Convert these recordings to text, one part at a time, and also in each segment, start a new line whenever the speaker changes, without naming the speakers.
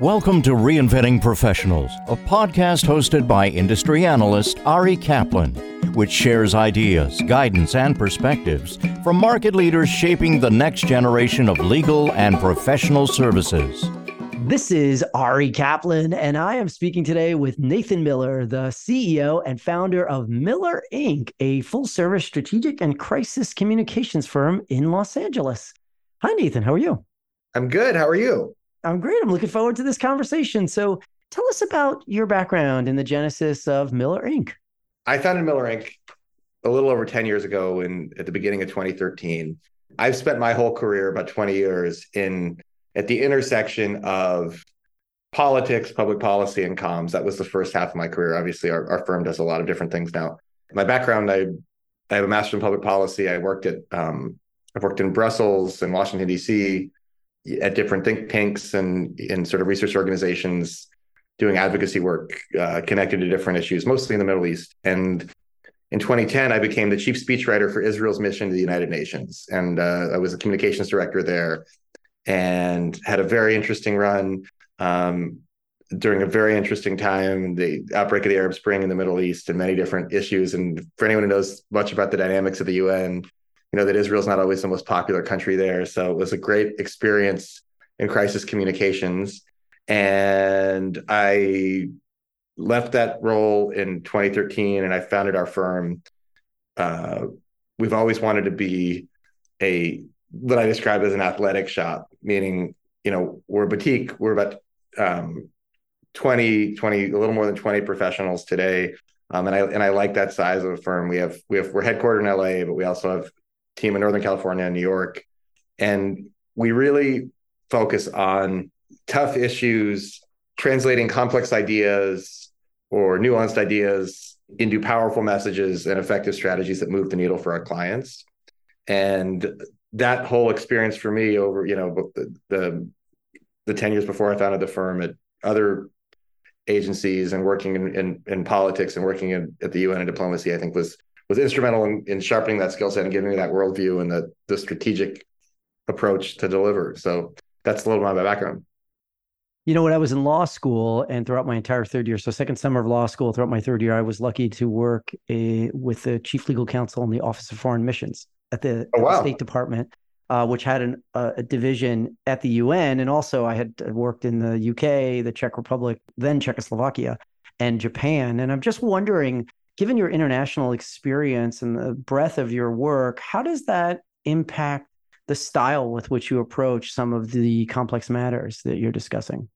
Welcome to Reinventing Professionals, a podcast hosted by industry analyst Ari Kaplan, which shares ideas, guidance, and perspectives from market leaders shaping the next generation of legal and professional services.
This is Ari Kaplan, and I am speaking today with Nathan Miller, the CEO and founder of Miller Ink, a full service strategic and crisis communications firm in Los Angeles. Hi, Nathan. How are you?
I'm good. How are you?
I'm great. I'm looking forward to this conversation. So, tell us about your background in the genesis of Miller Ink.
I founded Miller Ink a little over 10 years ago in at the beginning of 2013. I've spent my whole career, about 20 years, in at the intersection of politics, public policy, and comms. That was the first half of my career. Obviously, our, our firm does a lot of different things now. My background, I I have a master in public policy. I worked at um, I've worked in Brussels and Washington D.C at different think tanks and in sort of research organizations doing advocacy work uh, connected to different issues, mostly in the Middle East. And in 2010, I became the chief speechwriter for Israel's mission to the United Nations, and uh, I was a communications director there, and had a very interesting run. Um, during a very interesting time, the outbreak of the Arab Spring in the Middle East, and many different issues. And for anyone who knows much about the dynamics of the UN, you know that Israel's not always the most popular country there. So it was a great experience in crisis communications. And I left that role in 2013 and I founded our firm. Uh, we've always wanted to be a what I describe as an athletic shop, meaning, you know, we're boutique. We're about um, 20, 20, a little more than 20 professionals today. Um, and I and I like that size of a firm. We have we have we're headquartered in LA, but we also have team in Northern California and New York. And we really focus on tough issues, translating complex ideas or nuanced ideas into powerful messages and effective strategies that move the needle for our clients. And that whole experience for me over, you know, the, the, the 10 years before I founded the firm at other agencies and working in, in, in politics and working in, at the UN and diplomacy, I think was was instrumental in, in sharpening that skill set and giving me that worldview and the the strategic approach to deliver. So that's a little bit of my background.
You know, when I was in law school and throughout my entire third year, so second summer of law school, throughout my third year, I was lucky to work a, with the chief legal counsel in the Office of Foreign Missions at the, oh, wow. at the State Department, uh, which had an, uh, a division at the UN. And also, I had worked in the UK, the Czech Republic, then Czechoslovakia, and Japan. And I'm just wondering given your international experience and the breadth of your work, how does that impact the style with which you approach some of the complex matters that you're discussing?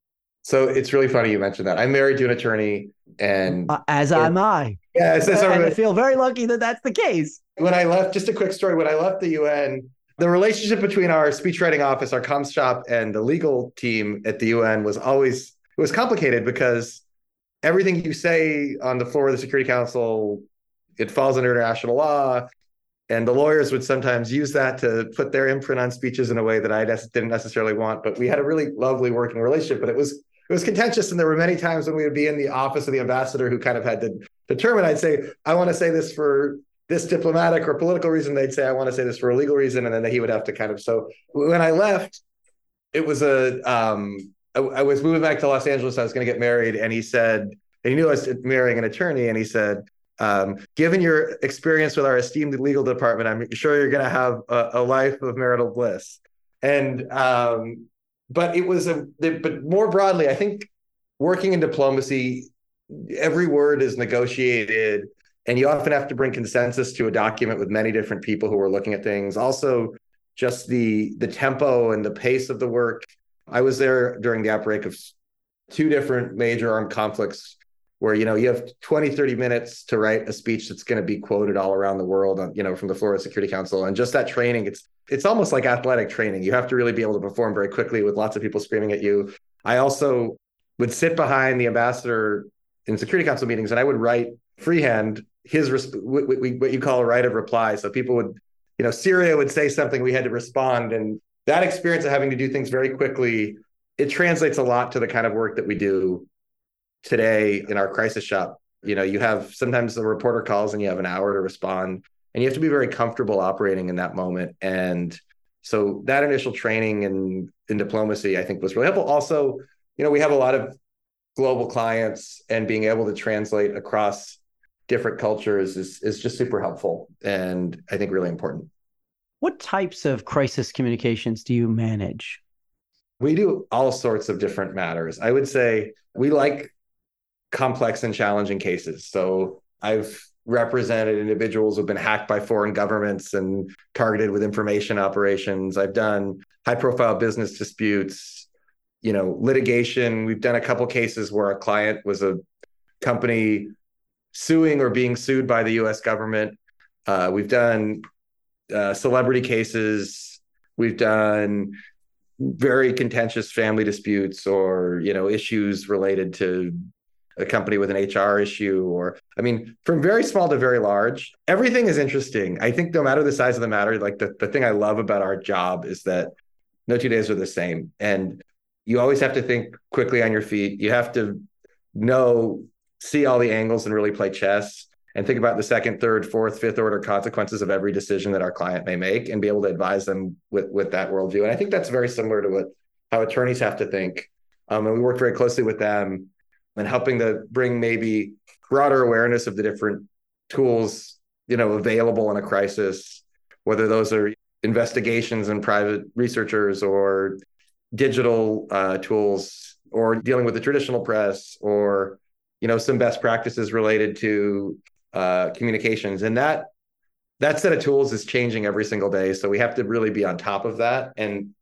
So it's really funny you mentioned that. I'm married to an attorney, and
uh, as am I.
Yeah,
and I feel very lucky that that's the case.
When I left, just a quick story. When I left the UN, the relationship between our speechwriting office, our comms shop, and the legal team at the UN was always it was complicated because everything you say on the floor of the Security Council, it falls under international law. And the lawyers would sometimes use that to put their imprint on speeches in a way that I didn't necessarily want. But we had a really lovely working relationship, but it was it was contentious. And there were many times when we would be in the office of the ambassador who kind of had to determine. I'd say, I want to say this for this diplomatic or political reason. They'd say, I want to say this for a legal reason, and then he would have to kind of. So when I left, it was a um, I, I was moving back to Los Angeles. I was going to get married, and he said, and he knew I was marrying an attorney, and he said, um, given your experience with our esteemed legal department, I'm sure you're going to have a, a, life of marital bliss. And um, but it was a but more broadly, I think working in diplomacy, every word is negotiated, and you often have to bring consensus to a document with many different people who are looking at things. Also, just the the tempo and the pace of the work I was there during the outbreak of two different major armed conflicts where you know you have 20 30 minutes to write a speech that's going to be quoted all around the world on, you know from the of security council. And just that training it's it's almost like athletic training. You have to really be able to perform very quickly with lots of people screaming at you. I also would sit behind the ambassador in security council meetings and i would write freehand his what, what you call a right of reply. So people would you know syria would say something we had to respond. And that experience of having to do things very quickly, it translates a lot to the kind of work that we do today in our crisis shop. You know, you have sometimes the reporter calls and you have an hour to respond, and you have to be very comfortable operating in that moment. And so that initial training in in diplomacy, I think, was really helpful. Also, you know, we have a lot of global clients and being able to translate across different cultures is is just super helpful and I think really important.
What types of crisis communications do you manage?
We do all sorts of different matters. I would say we like complex and challenging cases. So I've represented individuals who've been hacked by foreign governments and targeted with information operations. I've done high profile business disputes, you know, litigation. We've done a couple cases where a client was a company suing or being sued by the US government. Uh, we've done uh, celebrity cases. We've done very contentious family disputes or you know issues related to a company with an HR issue, or I mean, from very small to very large, everything is interesting. I think no matter the size of the matter, like the, the thing I love about our job is that no two days are the same. And you always have to think quickly on your feet. You have to know, see all the angles and really play chess and think about the second, third, fourth, fifth order consequences of every decision that our client may make and be able to advise them with, with that worldview. And I think that's very similar to what how attorneys have to think. Um, and we work very closely with them and helping to bring maybe broader awareness of the different tools you know available in a crisis whether those are investigations and private researchers or digital uh, tools or dealing with the traditional press or you know some best practices related to uh, communications. And that that set of tools is changing every single day. So we have to really be on top of that and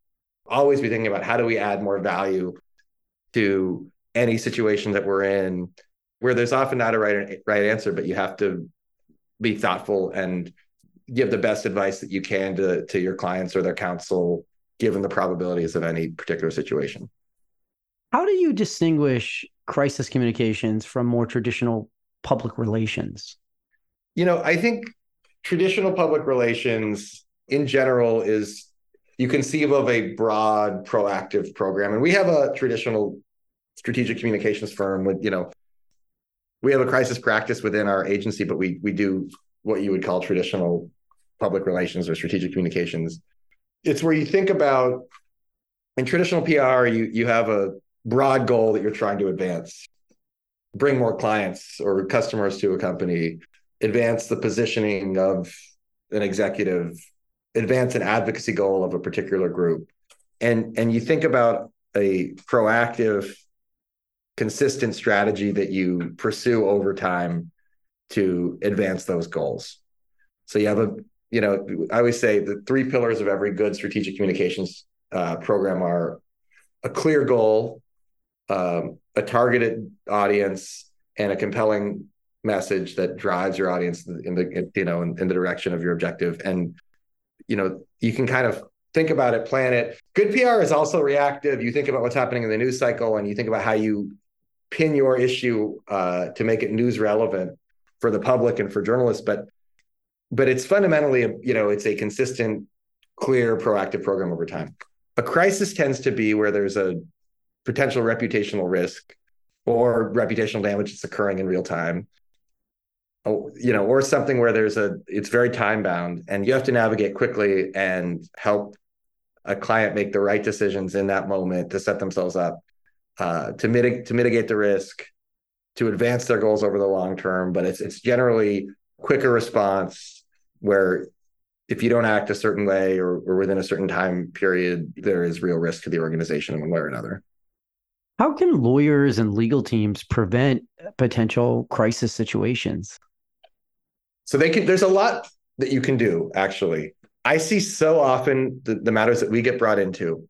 always be thinking about how do we add more value to any situation that we're in where there's often not a right right answer but you have to be thoughtful and give the best advice that you can to to your clients or their counsel given the probabilities of any particular situation.
How do you distinguish crisis communications from more traditional public relations
you know i think traditional public relations in general is you conceive of a broad proactive program. And we have a traditional strategic communications firm with you know we have a crisis practice within our agency but we we do what you would call traditional public relations or strategic communications. It's where you think about in traditional pr you you have a broad goal that you're trying to advance. Bring more clients or customers to a company advance the positioning of an executive advance an advocacy goal of a particular group and and you think about a proactive consistent strategy that you pursue over time to advance those goals. So you have a, you know, I always say the three pillars of every good strategic communications uh, program are a clear goal, um, a targeted audience, and a compelling message that drives your audience in the, you know, in, in the direction of your objective. And, you know, you can kind of think about it, plan it. Good PR is also reactive. You think about what's happening in the news cycle and you think about how you pin your issue uh, to make it news relevant for the public and for journalists but but it's fundamentally a, you know it's a consistent clear proactive program over time a crisis tends to be where there's a potential reputational risk or reputational damage that's occurring in real time you know or something where there's a it's very time bound and you have to navigate quickly and help a client make the right decisions in that moment to set themselves up uh, to mitigate to mitigate the risk, to advance their goals over the long term. But it's it's generally quicker response where if you don't act a certain way or, or within a certain time period, there is real risk to the organization in one way or another.
How can lawyers and legal teams prevent potential crisis situations?
So they can. There's a lot that you can do. Actually, I see so often the, the matters that we get brought into.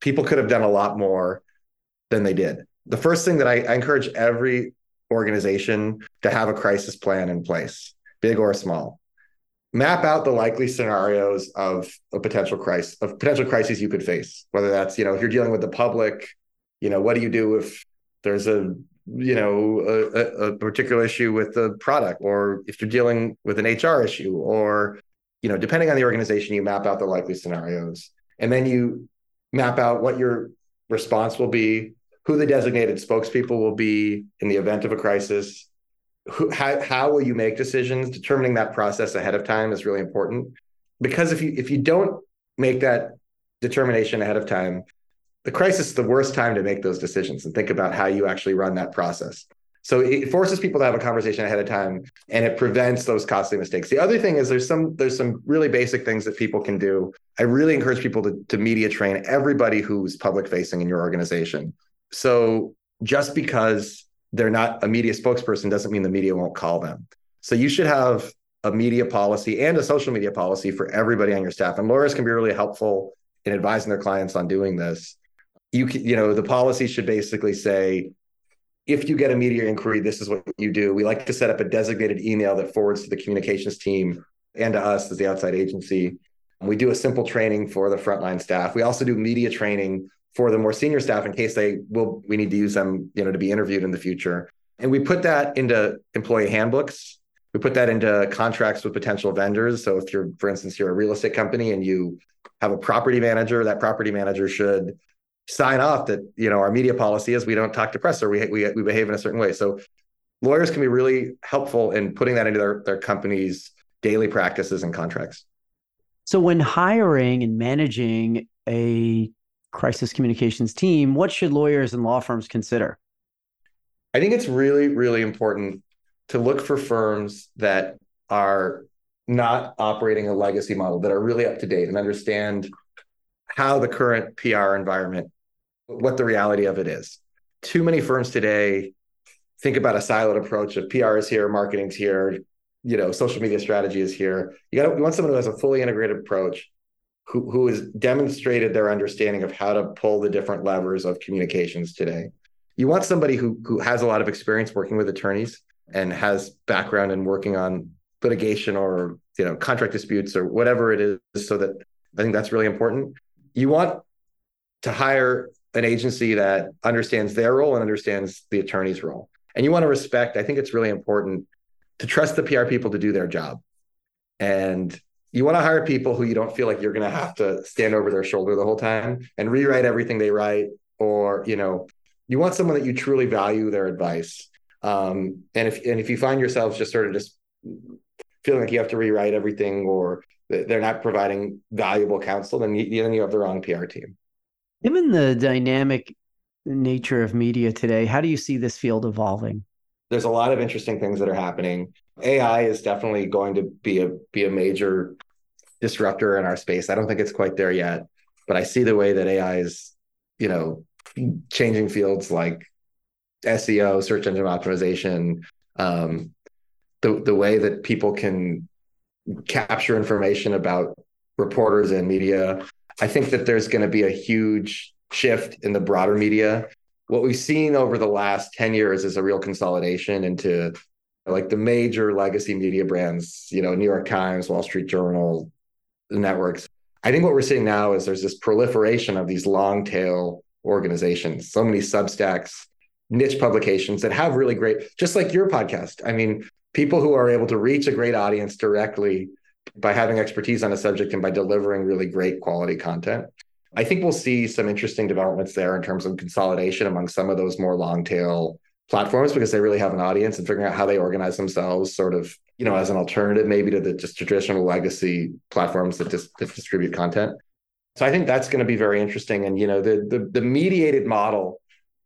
People could have done a lot more than they did. The first thing that I, I encourage every organization to have a crisis plan in place, big or small. Map out the likely scenarios of a potential crisis, of potential crises you could face. Whether that's, you know, if you're dealing with the public, you know, what do you do if there's a you know a, a, particular issue with the product or if you're dealing with an hr issue or you know depending on the organization you map out the likely scenarios and then you map out what your response will be who the designated spokespeople will be in the event of a crisis. Who, how, how will you make decisions? Determining that process ahead of time is really important because if you if you don't make that determination ahead of time, the crisis is the worst time to make those decisions and think about how you actually run that process. So it forces people to have a conversation ahead of time and it prevents those costly mistakes. The other thing is there's some there's some really basic things that people can do. I really encourage people to, to media train everybody who's public facing in your organization. So just because they're not a media spokesperson doesn't mean the media won't call them. So you should have a media policy and a social media policy for everybody on your staff. And lawyers can be really helpful in advising their clients on doing this. You can, you know, the policy should basically say if you get a media inquiry, this is what you do. We like to set up a designated email that forwards to the communications team and to us as the outside agency. We do a simple training for the frontline staff. We also do media training for the more senior staff in case they will we need to use them, you know, to be interviewed in the future. And we put that into employee handbooks. We put that into contracts with potential vendors. So if you're, for instance, you're a real estate company and you have a property manager, that property manager should sign off that you know our media policy is we don't talk to press or we we, we behave in a certain way. So lawyers can be really helpful in putting that into their their company's daily practices and contracts.
So when hiring and managing a crisis communications team, what should lawyers and law firms consider?
I think it's really really important to look for firms that are not operating a legacy model that are really up to date and understand how the current PR environment what the reality of it is. Too many firms today think about a siloed approach of PR is here, marketing's here, you know, social media strategy is here. You got you want someone who has a fully integrated approach, who who has demonstrated their understanding of how to pull the different levers of communications today. You want somebody who who has a lot of experience working with attorneys and has background in working on litigation or you know contract disputes or whatever it is so that I think that's really important. You want to hire an agency that understands their role and understands the attorney's role. And you want to respect, I think it's really important to trust the PR people to do their job. And you want to hire people who you don't feel like you're going to have to stand over their shoulder the whole time and rewrite everything they write or, you know, you want someone that you truly value their advice. Um, and if and if you find yourselves just sort of just feeling like you have to rewrite everything or they're not providing valuable counsel, then you, then you have the wrong PR team.
Given the dynamic nature of media today, how do you see this field evolving?
There's a lot of interesting things that are happening. AI is definitely going to be a be a major disruptor in our space. I don't think it's quite there yet, but I see the way that AI is, you know, changing fields like SEO, search engine optimization, um, the the way that people can capture information about reporters and media I think that there's going to be a huge shift in the broader media. What we've seen over the last 10 years is a real consolidation into like the major legacy media brands, you know, New York Times, Wall Street Journal, the networks. I think what we're seeing now is there's this proliferation of these long tail organizations, so many substacks, niche publications that have really great, just like your podcast. I mean, people who are able to reach a great audience directly by having expertise on a subject and by delivering really great quality content. I think we'll see some interesting developments there in terms of consolidation among some of those more long tail platforms because they really have an audience and figuring out how they organize themselves sort of you know as an alternative maybe to the just traditional legacy platforms that, dis- distribute content so i think that's going to be very interesting and you know the, the the mediated model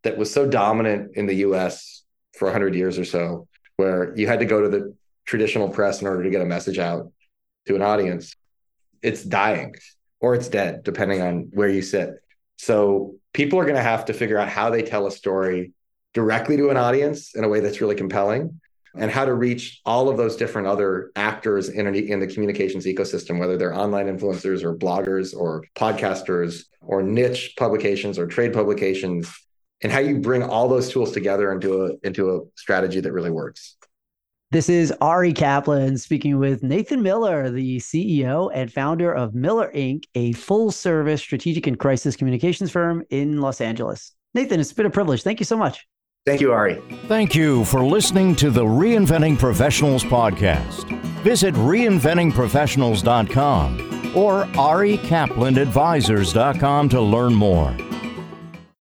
that was so dominant in the us for 100 years or so where you had to go to the traditional press in order to get a message out to an audience, it's dying or it's dead, depending on where you sit. So people are going to have to figure out how they tell a story directly to an audience in a way that's really compelling and how to reach all of those different other actors in, in the communications ecosystem, whether they're online influencers or bloggers or podcasters or niche publications or trade publications, and how you bring all those tools together into a into a strategy that really works.
This is Ari Kaplan speaking with Nathan Miller, the CEO and founder of Miller Ink, a full service strategic and crisis communications firm in Los Angeles. Nathan, it's been a privilege. Thank you so much.
Thank you, Ari.
Thank you for listening to the Reinventing Professionals podcast. Visit reinventingprofessionals.com or arikaplanadvisors.com to learn more.